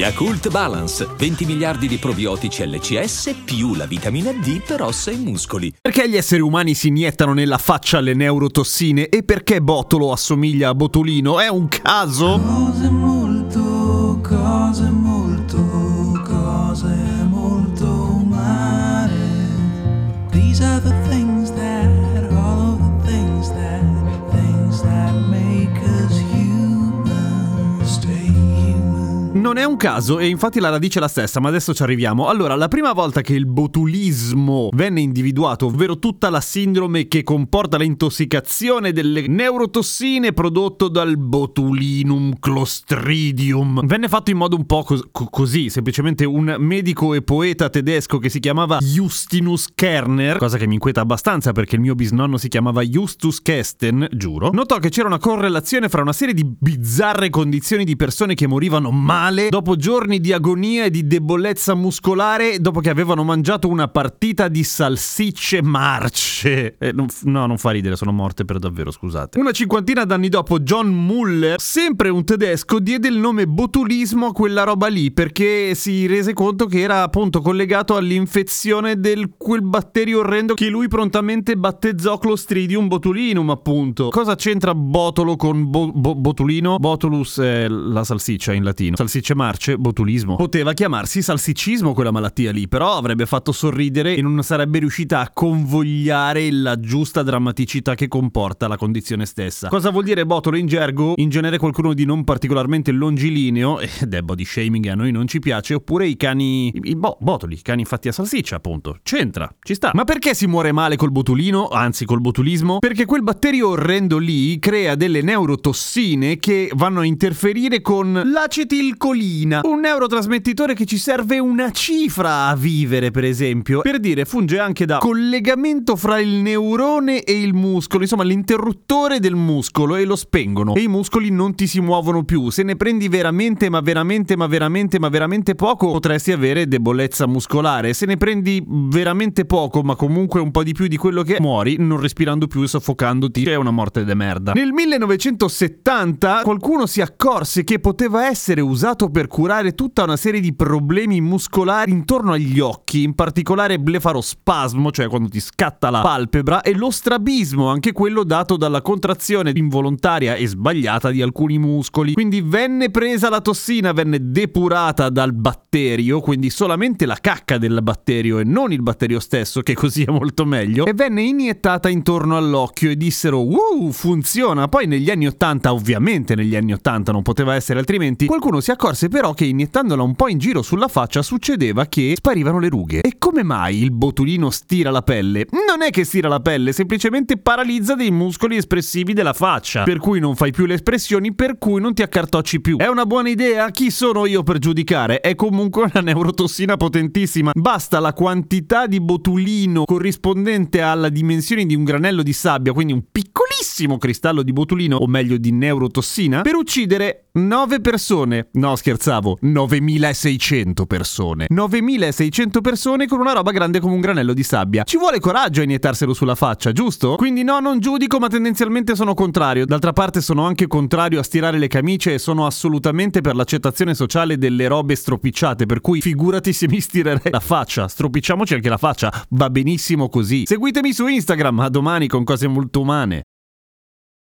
Yakult Balance, 20 miliardi di probiotici LCS più la vitamina D per ossa e muscoli. Perché gli esseri umani si iniettano nella faccia le neurotossine e perché Botolo assomiglia a Botolino? È un caso? Cose molto, cose molto, cose molto umane. These are the things that, Non è un caso e infatti la radice è la stessa, ma adesso ci arriviamo. Allora, la prima volta che il botulismo venne individuato, ovvero tutta la sindrome che comporta l'intossicazione delle neurotossine prodotto dal botulinum clostridium, venne fatto in modo un po' cos- co- così, semplicemente un medico e poeta tedesco che si chiamava Justinus Kerner, cosa che mi inquieta abbastanza perché il mio bisnonno si chiamava Justus Kesten, giuro, notò che c'era una correlazione fra una serie di bizzarre condizioni di persone che morivano male dopo giorni di agonia e di debolezza muscolare dopo che avevano mangiato una partita di salsicce marce. Eh, non no, non fa ridere, sono morte per davvero, scusate. Una cinquantina d'anni dopo, John Muller, sempre un tedesco, diede il nome botulismo a quella roba lì perché si rese conto che era appunto collegato all'infezione del quel batterio orrendo che lui prontamente battezzò Clostridium botulinum, appunto. Cosa c'entra botolo con bo- bo- botulino? Botulus è la salsiccia in latino. Salsicce marce, botulismo. Poteva chiamarsi salsiccismo quella malattia lì, però avrebbe fatto sorridere e non sarebbe riuscita a convogliare la giusta drammaticità che comporta la condizione stessa. Cosa vuol dire botolo in gergo? In genere qualcuno di non particolarmente longilineo, ed è body shaming a noi non ci piace, oppure i cani... i, bo- botoli, i cani fatti a salsiccia, appunto. C'entra, ci sta. Ma perché si muore male col botulino, anzi col botulismo? Perché quel batterio orrendo lì crea delle neurotossine che vanno a interferire con l'acetilcolina, un neurotrasmettitore che ci serve una cifra a vivere, per esempio. Per dire, funge anche da collegamento fra il neurone e il muscolo, insomma l'interruttore del muscolo e lo spengono. E i muscoli non ti si muovono più. Se ne prendi veramente, ma veramente, ma veramente, ma veramente poco, potresti avere debolezza muscolare. Se ne prendi veramente poco, ma comunque un po' di più di quello che muori non respirando più e soffocandoti. È una morte de merda. Nel 1970 qualcuno si accorse che poteva essere usato per curare tutta una serie di problemi muscolari intorno agli occhi, in particolare blefarospasmo, cioè quando ti scatta la palpebra, e lo strabismo, anche quello dato dalla contrazione involontaria e sbagliata di alcuni muscoli. Quindi venne presa la tossina, venne depurata dal batterio, quindi solamente la cacca del batterio e non il batterio stesso, che così è molto meglio, e venne iniettata intorno all'occhio e dissero uh, funziona. Poi negli anni 80, ovviamente negli anni 80 non poteva essere altrimenti, qualcuno si accorse però che iniettandola un po' in giro sulla faccia succedeva che sparivano le rughe. E come mai il botulino stira la pelle? Non è che stira la pelle, semplicemente paralizza dei muscoli espressivi della faccia, per cui non fai più le espressioni, per cui non ti accartocci più. È una buona idea? Chi sono io per giudicare? È comunque una neurotossina potentissima. Basta la quantità di botulino corrispondente alla dimensione di un granello di sabbia, quindi un piccolissimo cristallo di botulino, o meglio di neurotossina, per uccidere 9 persone. No, scherzavo, 9600 persone. 9600 persone con una roba grande come un granello di sabbia. Ci vuole coraggio a iniettarselo sulla faccia, giusto? Quindi no, non giudico, ma tendenzialmente sono contrario. D'altra parte sono anche contrario a stirare le camicie e sono assolutamente per l'accettazione sociale delle robe stropicciate, per cui figurati se mi stirerei la faccia. Stropicciamoci anche la faccia, va benissimo così. Seguitemi su Instagram, a domani con cose molto umane.